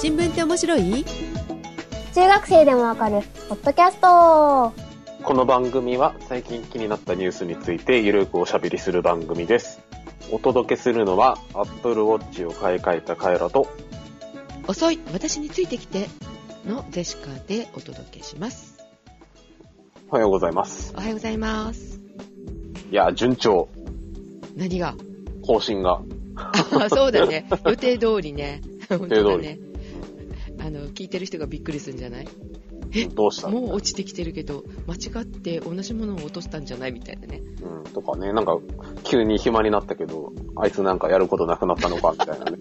新聞って面白い？中学生でもわかるポッドキャストこの番組は最近気になったニュースについてゆるくおしゃべりする番組です。お届けするのは Apple Watch を買い替えたカエラと遅い私についてきてのジェシカでお届けします。おはようございます。おはようございます。いや、順調。何が？更新が。あそうだね。予定通りね。本定通りね。あの、聞いてる人がびっくりするんじゃない？え？どうした？もう落ちてきてるけど、間違って同じものを落としたんじゃない？みたいなね。うん、とかね、なんか、急に暇になったけど、あいつなんかやることなくなったのか、みたいなね。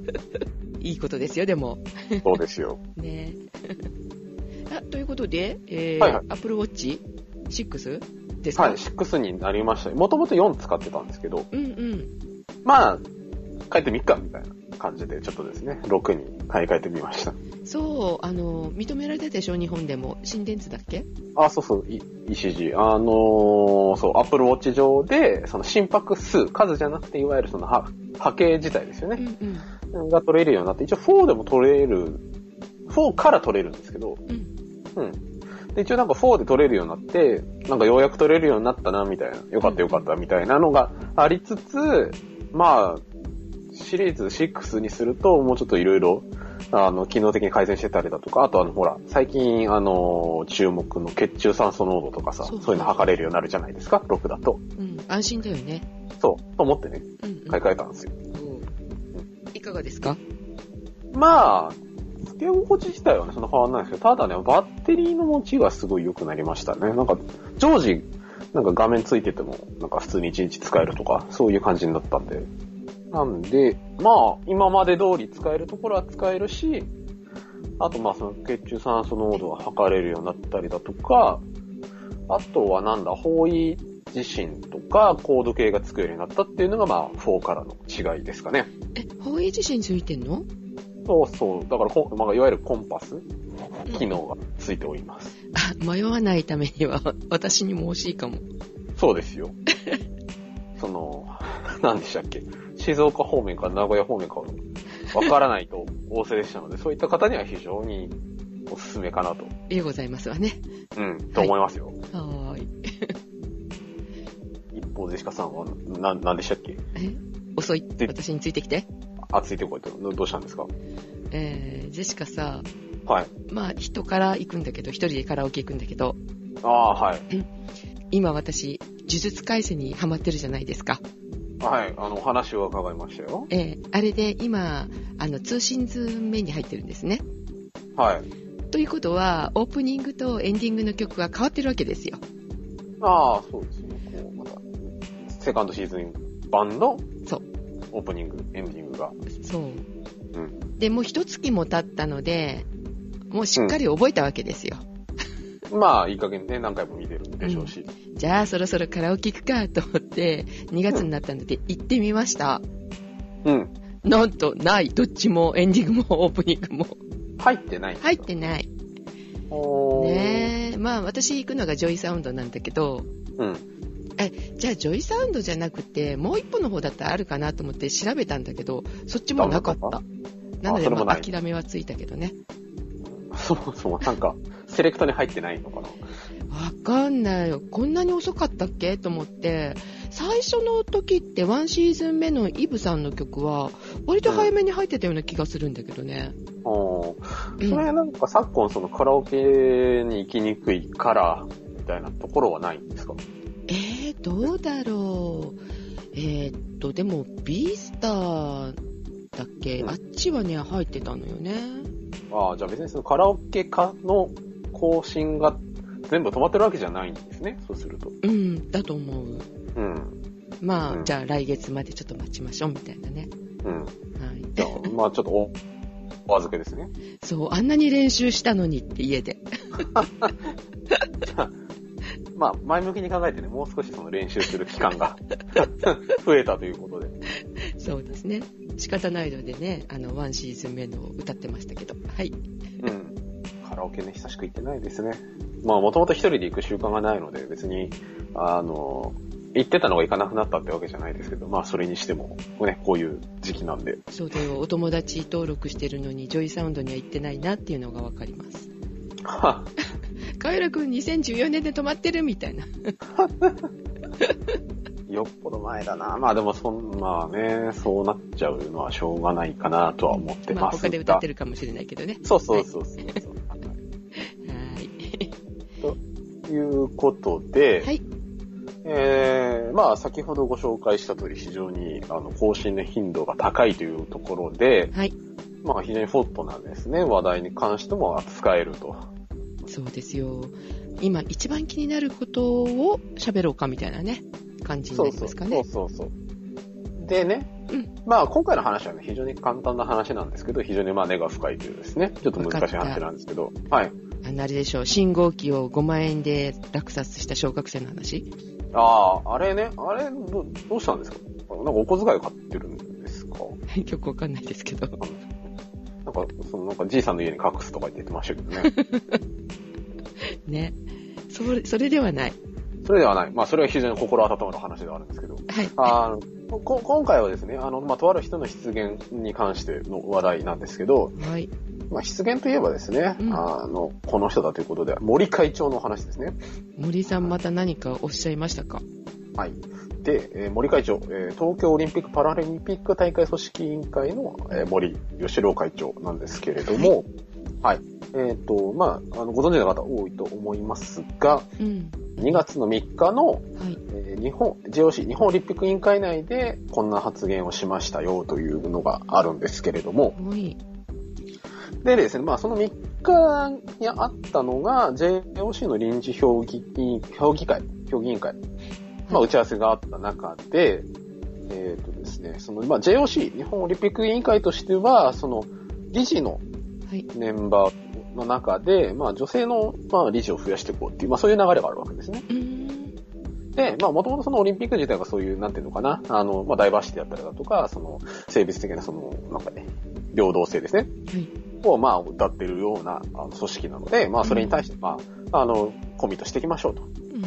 いいことですよ、でも。そうですよ。ね。あということで、えーはいはい。Apple Watch 6ですか、はい、6になりました。もともと4使ってたんですけど、うんうん。まあ、変えてみっか、みたいな感じで、ちょっとですね、6に買い替えてみました。そう、あの、認められたでしょ、日本でも。心電図だっけ？あ、そうそう、い ECG。あのーそう、Apple Watch 上で、その心拍数、数じゃなくて、いわゆるその波波形自体ですようね。んうん。が取れるようになって、一応4でも取れる、4から取れるんですけど、うん。うん。で、一応なんか4で取れるようになって、なんかようやく取れるようになったな、みたいな。よかったよかった、みたいなのがありつつ、まあ、シリーズ6にすると、もうちょっといろいろ、あの、機能的に改善してたりだとか、あとあの、ほら、最近、あの、注目の血中酸素濃度とかさ、そういうの測れるようになるじゃないですか、6だと。うん。安心だよね。そう、と思ってね、うん、うん。買い替えたんですよ。いかがですか？まあ、付け心地自体はね、そんな変わんないですけど、ただね、バッテリーの持ちがすごい良くなりましたね。なんか、常時、なんか画面ついてても、なんか普通に1日使えるとか、そういう感じになったんで。なんで、まあ、今まで通り使えるところは使えるし、あとまあ、その血中酸素濃度が測れるようになったりだとか、あとはなんだ、方位自身とか、コード系がつくようになったっていうのが、まあ、4からの違いですかね。え、方位自身ついてんの？そうそう。だからこ、まあ、いわゆるコンパス機能がついております。あ、迷わないためには、私にも欲しいかも。そうですよ。その、何でしたっけ？静岡方面か名古屋方面かわからないと仰せでしたので、そういった方には非常におすすめかなと。いいございますわね。うん、と思いますよ。はーい。一方、ジェシカさんは、な、何でしたっけ？え？遅い？で私についてきて。あ、ついてこいと。どどうしたんですか？えー、ジェシカさ、はい。まあ、人から行くんだけど、一人でカラオケ行くんだけど、ああ、はい。今私、呪術改正にハマってるじゃないですか。はい。あの、お話を伺いましたよ。えー、あれで今、あの、通信図面に入ってるんですね。はい。ということは、オープニングとエンディングの曲が変わってるわけですよ。ああ、そうですね。こう、また、セカンドシーズン版の、そう。オープニング、エンディングが。そう。うん。で、もう一月も経ったので、もうしっかり覚えたわけですよ。まあ、いい加減ね、何回も見てるんでしょうし。じゃあ、そろそろカラオケ行くかと思って、2月になったので行ってみました。うん。なんと、ない。どっちも、エンディングもオープニングも。入ってない。入ってない。ねえ。まあ、私行くのが JOYSOUND なんだけど、うん。え、じゃあ JOYSOUND じゃなくて、もう一本の方だったらあるかなと思って調べたんだけど、そっちもなかった。なので、まあ、諦めはついたけどね。そもそもなんか、セレクトに入ってないのかな？わかんないよ。こんなに遅かったっけ？と思って、最初の時ってワンシーズン目の Eveさんの曲は、割と早めに入ってたような気がするんだけどね。うんそれなんか昨今そのカラオケに行きにくいから、みたいなところはないんですか？えー、どうだろう。えーっと、でも、ビースターだっけ、うんあっちはね、入ってたのよね。ああ、じゃあ別にそのカラオケ化の更新が全部止まってるわけじゃないんですね。そうすると。うん、だと思う。うん。まあ、うんじゃあ来月までちょっと待ちましょう、みたいなね。うん。はい。じゃあ、まあちょっとお、お預けですね。そう、あんなに練習したのにって家で。まあ、前向きに考えてね、もう少しその練習する期間が 増えたということで。そうですね。仕方ないのでね、あの、ワンシーズン目のを歌ってましたけど。はい。ラオケね、久しく行ってないですね。まあ、もともと一人で行く習慣がないので、別に、あの、言ってたのが行かなくなったってわけじゃないですけど、まあそれにしても、ね、こういう時期なんで。そうだよ、お友達登録してるのに、ジョイサウンドには行ってないなっていうのがわかります。は カエラ君2014年で止まってるみたいな。よっぽど前だな。まあでもそん、まあね、そうなっちゃうのはしょうがないかなとは思ってまあます他で歌ってるかもしれないけどね。そうそうそうそうそう。はい。いうことで、はい。えー、まあ先ほどご紹介した通り非常にあの更新の頻度が高いというところで、はい。まあ非常にホットなんですね。話題に関しても扱えると。そうですよ。今一番気になることを喋ろうかみたいなね、感じになりますかね。そうそうそう。でね、うんまあ今回の話はね、非常に簡単な話なんですけど、非常にまあ根が深いというですね、ちょっと難しい話なんですけど、はい。あのあれでしょう、信号機を5万円で落札した小学生の話？ああ、あれね、あれど、どうしたんですか？なんかお小遣いを買ってるんですか？よくわかんないですけど。なんか、そのなんかじいさんの家に隠すとか言ってましたけどね。ね。それ、それではない。それではない。まあそれは非常に心温まる話ではあるんですけど。はい。あのこ今回はですね、あの、まあ、とある人の出現に関しての話題なんですけど、はい。まあ、出現といえばですね、うんあの、この人だということで、森会長の話ですね。森さんまた何かおっしゃいましたか？はい。で、えー森会長、えー東京オリンピック・パラリンピック大会組織委員会の、えー森吉郎会長なんですけれども、はい。えっ、と、まあ、あの、ご存知の方多いと思いますが、うん。2月の3日の、はい。えー日本、JOC、日本オリンピック委員会内でこんな発言をしましたよというのがあるんですけれども、はい。でですね、まあその3日にあったのが JOC の臨時評議評議会、評議委員会、まあ打ち合わせがあった中で、えっ、とですね、その、まあ JOC、日本オリンピック委員会としては、その理事のはい。メンバーの中で、まあ女性の、まあ、理事を増やしていこうっていう、まあそういう流れがあるわけですね。で、まあ、もともとそのオリンピック自体がそういう、なんていうのかな、あの、まあ、ダイバーシティだったりだとか、その、性別的なその、なんかね、平等性ですね。はい。を、まあ、歌ってるような、あの、組織なので、まあ、それに対して、まあ、あの、コミットしていきましょうと。うん。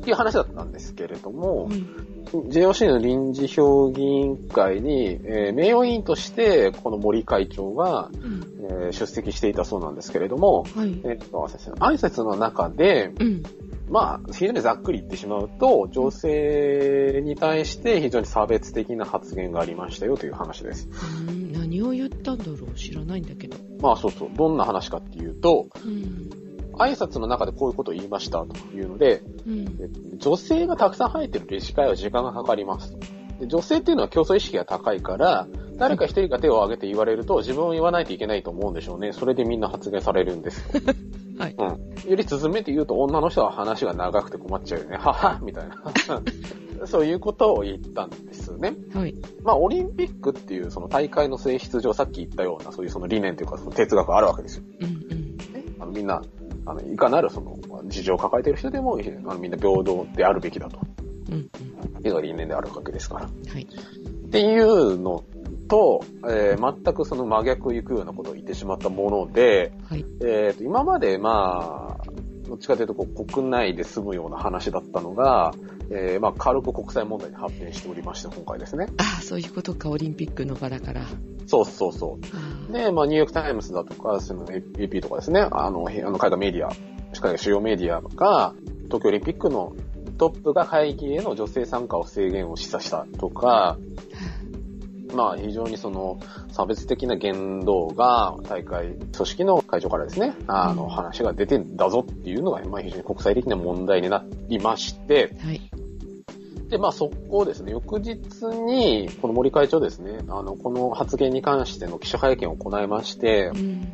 っていう話だったんですけれども、はい。JOC の臨時評議委員会に、えー名誉委員として、この森会長が、うん。えー出席していたそうなんですけれども、はい。えっと、挨拶の中で、うん。まあ、非常にざっくり言ってしまうと、女性に対して非常に差別的な発言がありましたよという話です。うん何を言ったんだろう知らないんだけど。まあそうそう、どんな話かっていうと、うん。挨拶の中でこういうことを言いましたというので、うん。え女性がたくさん入ってる理事会は時間がかかりますと。で女性っていうのは競争意識が高いから、誰か一人が手を挙げて言われると自分を言わないといけないと思うんでしょうね。それでみんな発言されるんですよ。はい。うん。より続めて言うと女の人は話が長くて困っちゃうよね。ははみたいな。そういうことを言ったんですね。はい。まあ、オリンピックっていうその大会の性質上、さっき言ったような、そういうその理念というか、その哲学があるわけですよ。うんうん。ね、あのみんな、あの、いかなるその、事情を抱えている人でも、あのみんな平等であるべきだと。うんいうのが理念であるわけですから。うん。はい。っていうのと、えー全くその真逆を行くようなことを言ってしまったもので、はい。えーと今までまあ、どっちかというとこう国内で済むような話だったのが、えーまあ軽く国際問題に発展しておりまして、今回ですね。ああ、そういうことか、オリンピックの場だから。そうそうそう。あで、まあ、ニューヨークタイムズだとか、その AP とかですね、あの、へあの海外メディア、海外主要メディアが、東京オリンピックのトップが会議への女性参加を制限を示唆したとか、まあ、非常にその、差別的な言動が、大会組織の会長からですね、あの、うん話が出てんだぞっていうのが、まあ、非常に国際的な問題になりまして、あはい。で、まあ、速攻ですね、翌日に、この森会長ですね、あの、この発言に関しての記者会見を行いましてう、ん。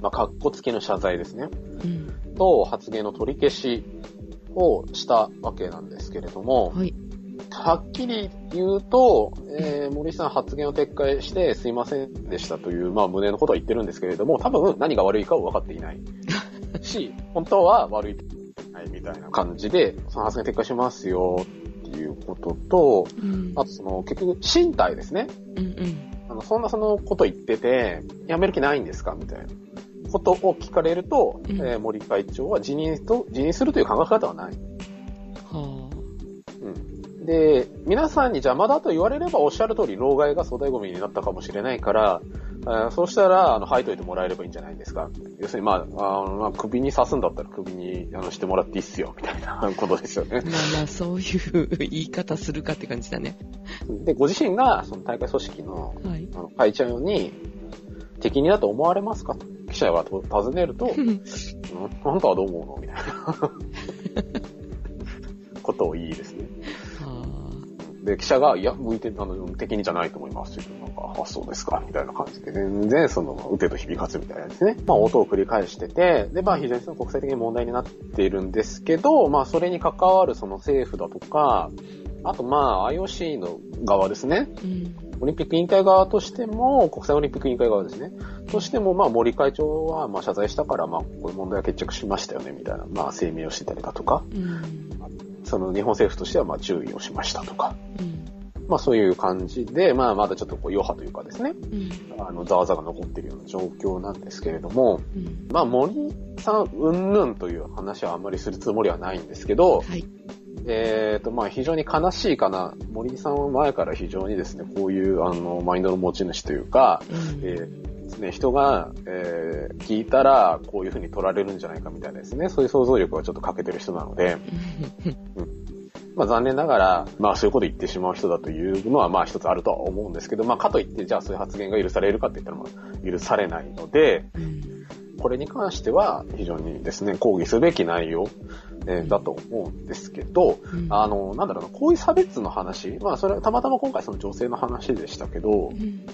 まあ、格好付きの謝罪ですね、うん。と発言の取り消しをしたわけなんですけれども、はい。はっきり言うと、えー、森さん発言を撤回してすいませんでしたという、まあ、胸のことは言ってるんですけれども、多分何が悪いかは分かっていない。し、本当は悪いないみたいな感じで、その発言撤回しますよっていうことと、うん。あとその結局身体ですね。うんうん。あの、そんなそのこと言ってて、辞める気ないんですかみたいなことを聞かれると、うんえー森会長は辞任と、辞任するという考え方はない。はうで、皆さんに邪魔だと言われればおっしゃる通り、老害が粗大ゴミになったかもしれないから、あそうしたら、あの、吐いといてもらえればいいんじゃないですか。要するに、まあ、あのまあ、首に刺すんだったら首にあのしてもらっていいっすよ、みたいな ことですよね。まあまあ、そういう言い方するかって感じだね。で、ご自身が、その大会組織の、はい。あの会長に、敵にだと思われますか？と記者がと尋ねると、う んあんたはどう思うの？みたいな。ことを言いですね。あで、記者が、いや、向いて、あの、敵にじゃないと思いますって言うと、なんか、あ、そうですか、みたいな感じで、全然、その、打てと響かずみたいなですね。まあ、音を繰り返してて、で、まあ、非常にその国際的に問題になっているんですけど、まあ、それに関わるその政府だとか、あと、まあ、IOC の側ですね。ーうん。オリンピック委員会側としても、国際オリンピック委員会側ですね。としても、まあ、森会長は、まあ、謝罪したから、まあ、こういう問題は決着しましたよね、みたいな、まあ、声明をしてたりだとか、うん。その日本政府としては、まあ、注意をしましたとか、うん。まあ、そういう感じで、まあ、まだちょっとこう余波というかですね、うん。あの、ざわざわが残っているような状況なんですけれども、うん。まあ、森さん、うんぬんという話はあんまりするつもりはないんですけど、はい。えっ、と、まあ、非常に悲しいかな。森さんは前から非常にですね、こういう、あの、マインドの持ち主というか、うんえーね、人が、えー聞いたら、こういう風に取られるんじゃないかみたいなですね、そういう想像力がちょっと欠けてる人なので、まあ残念ながら、まあそういうこと言ってしまう人だというのは、まあ一つあるとは思うんですけど、まあかといって、じゃあそういう発言が許されるかって言ったら、まあ許されないので、うん。これに関しては非常にですね、抗議すべき内容、えーだと思うんですけど、うんあの、なんだろうな、こういう差別の話、まあそれはたまたま今回その女性の話でしたけどう、ん。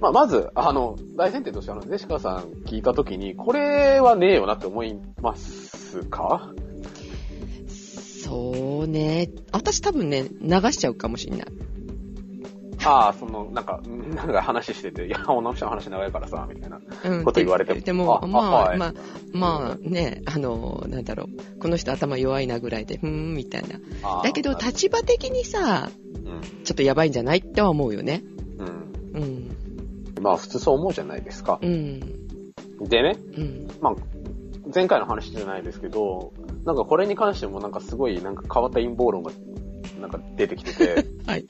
まあまず、あの、大前提としてあの、ジェシカさん聞いたときに、これはねえよなって思いますか？そうね。私多分ね、流しちゃうかもしんない。ああ、その、なんか、なんか話してて、いや、女の人の話長いからさ、みたいな。うん。こと言われてもでも、あまあ、はいまあ、まあね、あの、なんだろう。この人頭弱いなぐらいで、ふーん、みたいな。だけど、立場的にさ、うん。ちょっとやばいんじゃないっては思うよね。うん。うん。まあ、普通そう思うじゃないですか。うん。でね、うん。まあ、前回の話じゃないですけど、なんかこれに関してもなんかすごいなんか変わった陰謀論がなんか出てきてて、はい。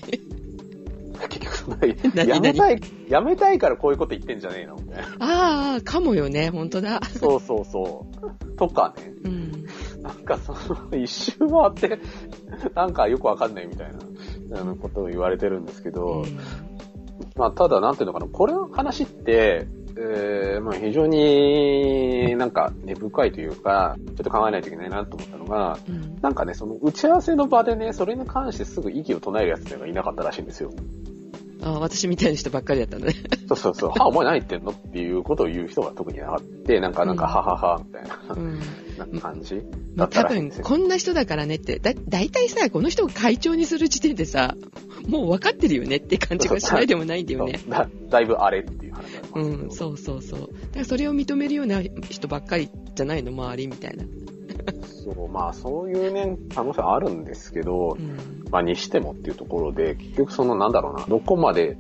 結局そんな何？やめたい、やめたいからこういうこと言ってんじゃねえの？みたいな。ああ、かもよね、ほんとだ。そうそうそう。とかね。うん。なんかその一周回って、なんかよくわかんないみたいな、あのことを言われてるんですけど、まあただなんていうのかな、これの話って、えー、まあ非常になんか根深いというか、ちょっと考えないといけないなと思ったのが、うん。なんかね、その打ち合わせの場でね、それに関してすぐ意義を唱えるやつっていうのがいなかったらしいんですよ。ああ、私みたいな人ばっかりだったのね。そうそうそう、は、お前何言ってんのっていうことを言う人が特にあって、なんかなんか、うんははは、みたいな、うん。なんか感じ？まあ、だった多分、らしいんですよ。こんな人だからねって、だ、だいたいさ、この人を会長にする時点でさ、もう分かってるよねって感じがしないでもないんだよね。だだいぶあれっうん、そうそうそう。だからそれを認めるような人ばっかりじゃないの、周りみたいな。そう、まあそういうね、可能性あるんですけど、うん。まあにしてもっていうところで、結局そのなんだろうな、どこまで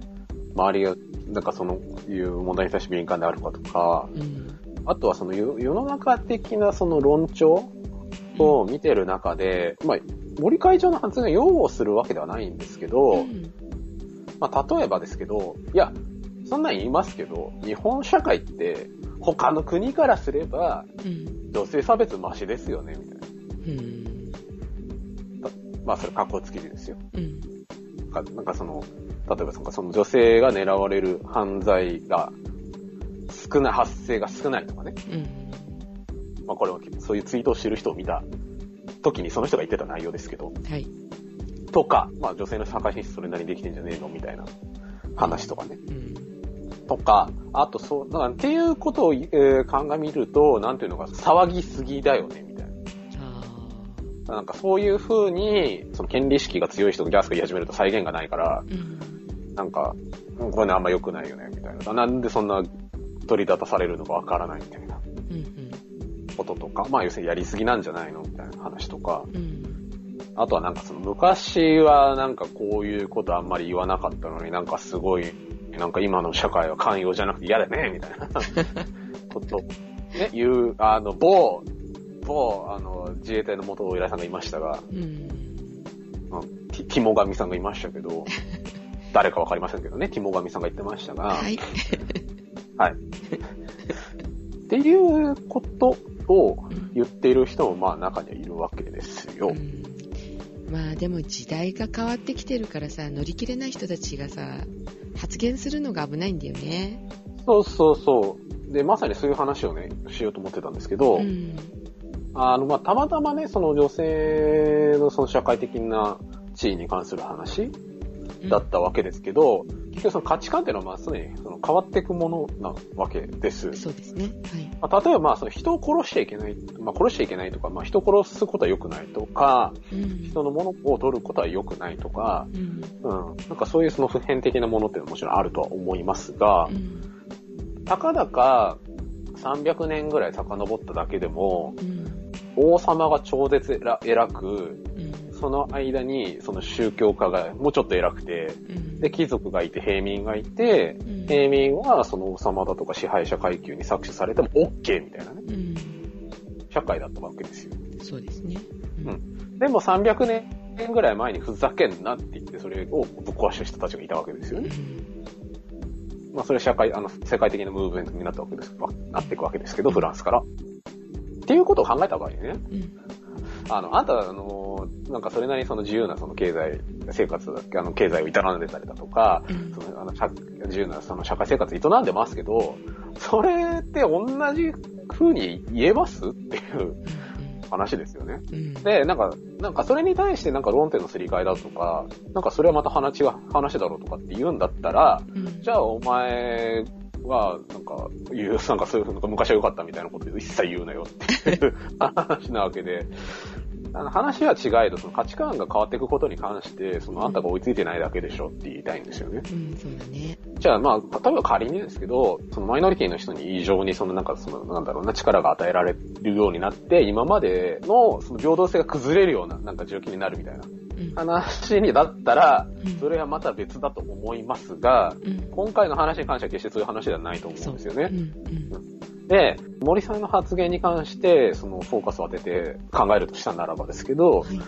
周りが、なんかそのいう問題に対して敏感であるかとか、うん。あとはその世世の中的なその論調を見てる中で、まあ森会長の発言を擁護するわけではないんですけど、うんまあ例えばですけど、いや、そんなん言いますけど、日本社会って他の国からすればうん。女性差別マシですよね、みたいな。うん。まあそれ格好つきでですよ。うん。かなんかその、例えばそのその女性が狙われる犯罪が少ない、発生が少ないとかね。うん。まあこれはそういうツイートをしてる人を見た時にその人が言ってた内容ですけど、はい。とか、まあ女性の社会進出それなりにできてんじゃねえの？みたいな話とかね。うん。とか、あとそう、だからっていうことを、えー鑑みると、なんていうのか、騒ぎすぎだよね、みたいあな。なんかそういう風に、その権利意識が強い人がギャスが言い始めると再現がないから、あ。うん。なんか、うんこれねあんま良くないよね、みたいな。なんでそんな取り立たされるのかわからないみたいなうん。こととか、まあ要するにやりすぎなんじゃないのみたいな話とか、うん。あとはなんかその昔はなんかこういうことあんまり言わなかったのになんかすごい、なんか今の社会は寛容じゃなくて嫌だね、みたいなことをね、言う、あの、某、某、あの、自衛隊の元お偉いさんがいましたが、うん。ティティモガミさんがいましたけど、誰かわかりませんけどね、ティモガミさんが言ってましたが、はい。はい。っていうことを言っている人もまあ中にはいるわけですよ。うんまあでも時代が変わってきてるからさ、乗り切れない人たちがさ、発言するのが危ないんだよね。そうそうそう。で、まさにそういう話をね、しようと思ってたんですけど、うん。あの、まあ、たまたまね、その女性のその社会的な地位に関する話だったわけですけど、結局その価値観っていうのはまあ常にその変わっていくものなわけです。そうですね。はい。まあ、例えばまあその人を殺しちゃいけない、まあ、殺しちゃいけないとか、まあ、人を殺すことは良くないとか、うん。人のものを取ることは良くないとか、うん。うん、なんかそういうその普遍的なものっていうのはもちろんあるとは思いますがう、ん。たかだか300年ぐらい遡っただけでも、うん。王様が超絶偉偉く、うん。その間にその宗教家がもうちょっと偉くて、うん。で、貴族がいて平民がいて、うん平民はその王様だとか支配者階級に搾取されても OK みたいなね、うん。社会だったわけですよ。そうですね。うんでも300年ぐらい前にふざけんなって言ってそれをぶっ壊した人たちがいたわけですようね。ん。まあそれ社会、あの、世界的なムーブメントになったわけです、なっていくわけですけど、フランスから。っていうことを考えた場合にね、うん。あの、あんた、あの、なんかそれなりにその自由なその経済生活、あの、経済を営んでたりだとか、うんそのあの社自由なその社会生活営んでますけど、それって同じ風に言えますっていう話ですよね。うん。で、なんか、なんかそれに対してなんか論点のすり替えだとか、なんかそれはまた話が、話だろうとかって言うんだったら、うん。じゃあお前は、なんか、言う、なんかそういう、なんか昔は良かったみたいなこと一切言うなよっていう話なわけで、あの話は違えど、その価値観が変わっていくことに関して、そのあんたが追いついてないだけでしょって言いたいんですよね。うん、そうだね。じゃあまあ、例えば仮にですけど、そのマイノリティの人に異常にそのなんかその、なんだろうな、力が与えられるようになって、今までのその平等性が崩れるような、なんか状況になるみたいなうん。話にだったらうん、それはまた別だと思いますが、うん。今回の話に関しては決してそういう話ではないと思うんですよね。うん。うん。で、森さんの発言に関して、そのフォーカスを当てて考えるとしたならばですけど、はい。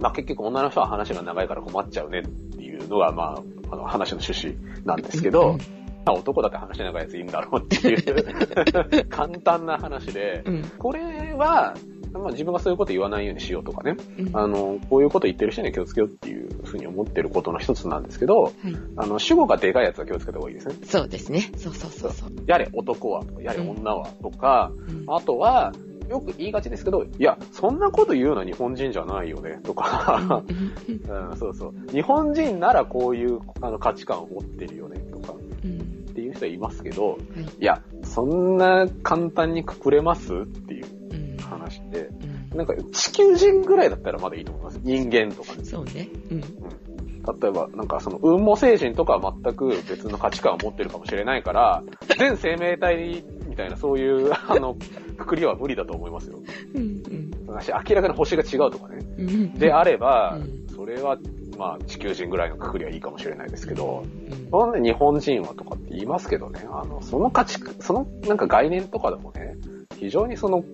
まあ結局女の人は話が長いから困っちゃうねっていうのが、まあ、あの話の趣旨なんですけど、男だって話長いやついいんだろうっていう 簡単な話で、うん。これは、まあ自分がそういうこと言わないようにしようとかね、うん。あの、こういうこと言ってる人には気をつけようっていうふうに思ってることの一つなんですけど、はい。あの、主語がでかいやつは気をつけた方がいいですね。そうですね。そうそうそうそう。やれ男はやれ女はとか、うんあとは、よく言いがちですけど、いや、そんなこと言うのは日本人じゃないよね、とか、うん うん、そうそう。日本人ならこういうあの価値観を持ってるよね、とか、うん。っていう人はいますけど、はい。いや、そんな簡単にくくれます？っていううん。話で、うんなんか地球人ぐらいだったらまだいいと思います。人間とかね。そうね。うん。例えば、なんかその、雲母星人とかは全く別の価値観を持ってるかもしれないから、全生命体みたいなそういう、あの、くくりは無理だと思いますよ。うん。私明らかに星が違うとかね。うん。であればうん、それは、まあ、地球人ぐらいのくくりはいいかもしれないですけど、うん日本人はとかって言いますけどね、あの、その価値、そのなんか概念とかでもね、非常にその、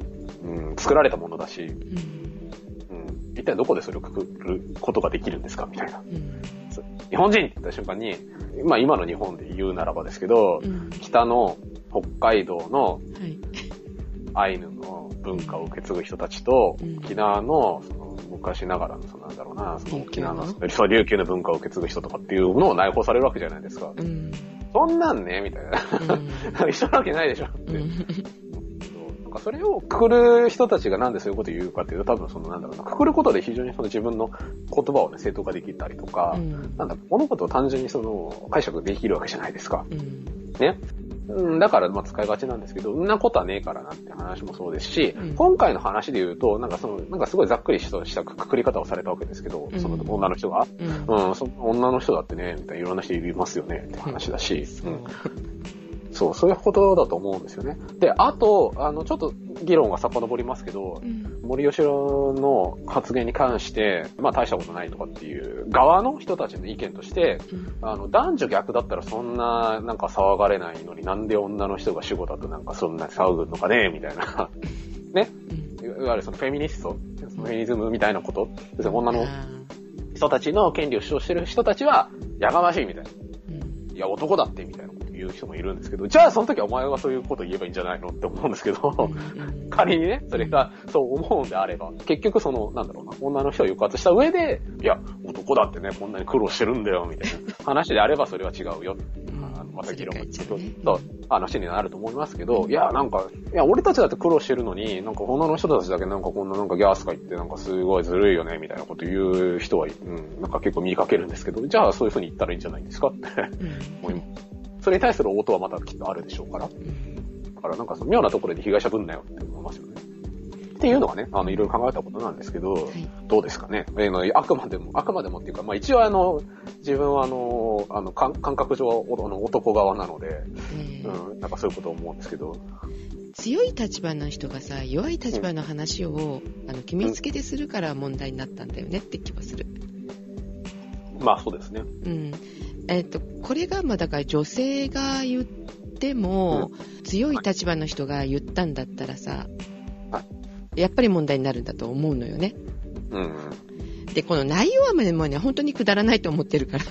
うん、作られたものだし、うん。うん、一体どこでそれをくくることができるんですかみたいな。うん。日本人って言った瞬間に、まあ今の日本で言うならばですけど、うん。北の北海道のはい。アイヌの文化を受け継ぐ人たちと、うん沖縄のその昔ながらの、そのなんだろうな、その沖縄の、そう琉球の文化を受け継ぐ人とかっていうのを内包されるわけじゃないですか。うん。そんなんね、みたいな。一緒なわけないでしょって。かそれをくくる人たちがなんでそういうことを言うかっていうと、多分そのなんだろうな、くくることで非常にその自分の言葉をね、正当化できたりとか、うん。なんだ、物事を単純にその解釈できるわけじゃないですか。うん。ね。うん、だから、まあ、使いがちなんですけど、んなことはねえからなって話もそうですし、うん今回の話で言うと、なんかその、なんかすごいざっくりしたしたくくり方をされたわけですけど、うんその女の人が、うん。うん、その女の人だってね、みたいないろんな人いますよねって話だし、うん。そう、そういうことだと思うんですよね。で、あと、あの、ちょっと議論が遡りますけど、うん。森吉郎の発言に関して、まあ大したことないとかっていう側の人たちの意見として、うん。あの、男女逆だったらそんな、なんか騒がれないのになんで女の人が主語だとなんかそんな騒ぐのかねみたいな。ね。うん。いわゆるそのフェミニスト、フェミニズムみたいなこと。別に女のあ人たちの権利を主張してる人たちは、やがましいみたいな。うんいや、男だってみたいなこと言う人もいるんですけど、じゃあその時はお前はそういうこと言えばいいんじゃないのって思うんですけど、うん仮にね、それがそう思うんであれば、結局その、なんだろうな、女の人を抑圧した上で、いや、男だってね、こんなに苦労してるんだよ、みたいな話であればそれは違うよ。あのまた議論がちょっと話になると思いますけど、いや、なんか、いや、俺たちだって苦労してるのに、なんか女の人たちだけなんかこんななんかギャースか言ってなんかすごいずるいよね、みたいなこと言う人は、うん、なんか結構見かけるんですけど、じゃあそういう風に言ったらいいんじゃないですかって 思います。それに対する応答はまたきっとあるでしょうから。だからなんかその妙なところで被害者ぶんなよって思いますよね。っていうのがね、あの、いろいろ考えたことなんですけど、はいどうですかね。えーのあくまでも、あくまでもっていうか、まあ一応あの、自分はあの、あの、感感覚上はおあの男側なので、えーうん、なんかそういうことを思うんですけど、強い立場の人がさ弱い立場の話を、あの決めつけでするから問題になったんだよねって気はする。まあそうですね。うんえっとこれがまあだから女性が言っても、強い立場の人が言ったんだったらさ、はやっぱり問題になるんだと思うのよね。うん。でこの内容はもうね本当にくだらないと思ってるから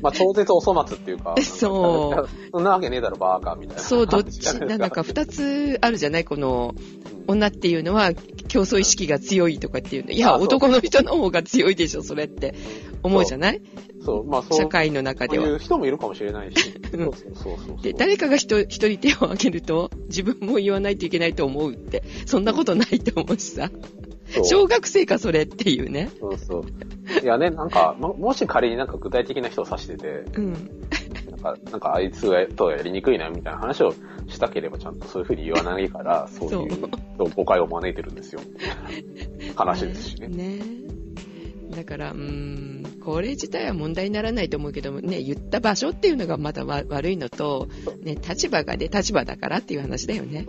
まあ超絶お粗末っていうか、そう。そんなわけねえだろ、バーカーみたいな。そうどっちなんか二つあるじゃないこの女っていうのは競争意識が強いとかっていうのいや男の人の方が強いでしょそれって思うじゃない？そう、まあそう。社会の中ではそういう人もいるかもしれないし。うんそうそうそうそう。で誰かが一一人手を挙げると自分も言わないといけないと思うってそんなことないと思うしさ小学生かそれっていうねそうそう。いやね、なんか、ももし仮になんか具体的な人を指してて、うんなんか、なんかあいつがとはやりにくいなみたいな話をしたければちゃんとそういうふうに言わないから、そういう誤解を招いてるんですよ。話ですしね。ねだから、うーん、これ自体は問題にならないと思うけども、ね、言った場所っていうのがまだわ悪いのと、ね、立場がね、立場だからっていう話だよね。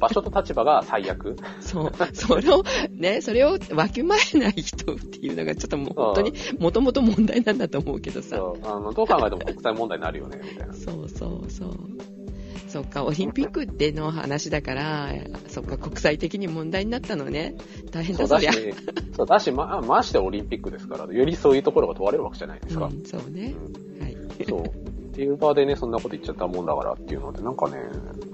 場所と立場が最悪。そう。それを、ね、それをわきまえない人っていうのがちょっともう本当に、もともと問題なんだと思うけどさ。そうあのどう考えても国際問題になるよね、みたいな。そうそうそう。そっか、オリンピックでの話だから、そっか、国際的に問題になったのね。大変だ、そりゃ。そうだし、そうだし、ま、ましてオリンピックですから、よりそういうところが問われるわけじゃないですか。うん、そうね。はい。そう。っていう場でね、そんなこと言っちゃったもんだからっていうので、なんかね、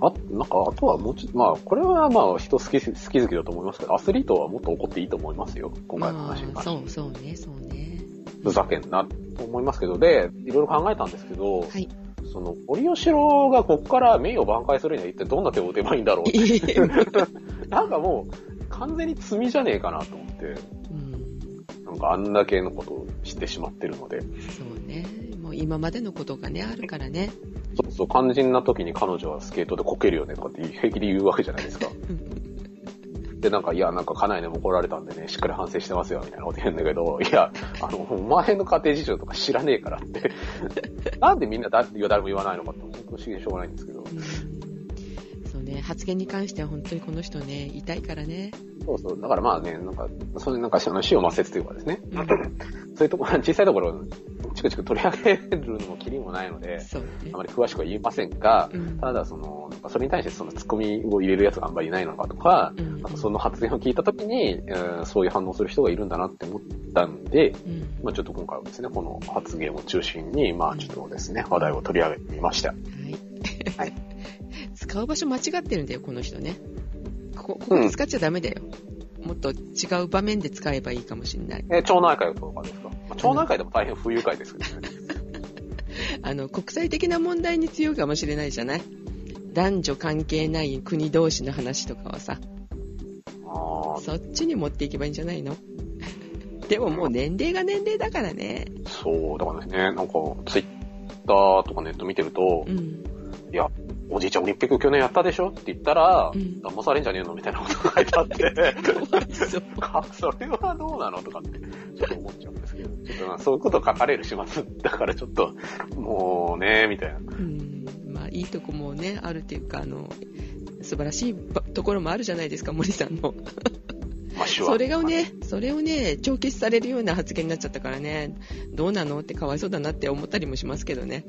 あ、なんか、あとはもうちょっと、まあ、これはまあ、人好き、好き好きだと思いますけど、アスリートはもっと怒っていいと思いますよ。今回の話にまあ、関して。そうそうね、そうね。ふざけんな、と思いますけど、で、いろいろ考えたんですけど、はい。その、森吉郎がこっから名誉挽回するには一体どんな手を打てばいいんだろうって。なんかもう、完全に罪じゃねえかなと思って、うん、なんかあんだけのことをしてしまってるので、そうね。もう今までのことがね、あるからね。そうそう、肝心な時に彼女はスケートでこけるよねとかって平気で言うわけじゃないですか。で、なんか、いや、なんか、家内でも怒られたんでね、しっかり反省してますよ、みたいなこと言うんだけど、いや、あの、お前の家庭事情とか知らねえからって。なんでみんな誰誰も言わないのかって、本当不思議でしょうがないんですけど。うんそうね、発言に関しては本当にこの人ね、痛いからね。そうそう。だからまあね、なんか、それなんか、あの、死を抹殺というかですね。うん そういうところ、小さいところ、チクチク取り上げるのもキリもないので、あ。まり詳しくは言えませんが、うんただその、それに対してそのツッコミを入れるやつがあんまりいないのかとか、うんあとその発言を聞いたときに、えーそういう反応する人がいるんだなって思ったんで、うんまあちょっと今回はですね、この発言を中心に、まあちょっとですね、話題を取り上げてみました。はい。はい 使う場所間違ってるんだよ、この人ね。ここ、こ使っちゃダメだよ。もっと違う場面で使えばいいかもしれない。えー町内会とかですか、まあ、町内会でも大変不愉快ですけどね。あの、国際的な問題に強いかもしれないじゃない？男女関係ない国同士の話とかはさ、そっちに持っていけばいいんじゃないの？でももう年齢が年齢だからね。そう、だからね、なんか、ツイッターとかネット見てると、うん。いや、おじいちゃんオリンピック去年やったでしょ？って言ったら、うん騙されんじゃねえのみたいなことが書いてあって、それはどうなのとかって、ちょっと思っちゃうんですけど、ちょっとまあそういうこと書かれる始末だからちょっと、もうね、みたいな。うん。まあ、いいとこもね、あるっていうか、あの、素晴らしいばところもあるじゃないですか、森さんの。それがね、それをね、帳消しされるような発言になっちゃったからね、どうなのってかわいそうだなって思ったりもしますけどね。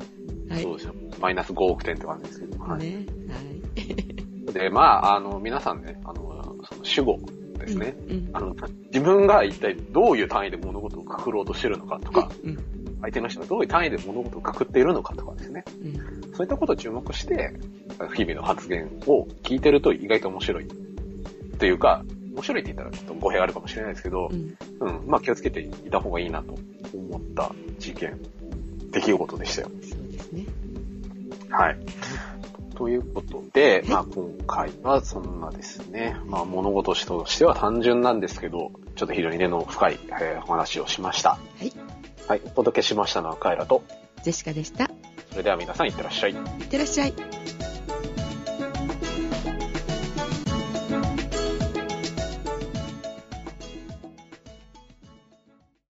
はい。そうですよ。マイナス5億点って感じですけど。はい。ね。はい。で、まあ、あの、皆さんね、あの、その主語ですね。うん。あの、自分が一体どういう単位で物事をくくろうとしてるのかとか、うん。相手の人がどういう単位で物事をくくっているのかとかですね。うん。そういったことを注目して、日々の発言を聞いてると意外と面白い。というか、面白いって言ったらちょっと語弊があるかもしれないですけどう、ん。うん、まあ気をつけていた方がいいなと思った事件、出来事でしたよ。そうですね。はい。ということで、まあ今回はそんなですね、まあ物事としては単純なんですけど、ちょっと非常に根の深い、えーお話をしました。はい。はい。お届けしましたのはカエラと、ジェシカでした。いそれでは皆さんいってらっしゃい。ってらっしゃい。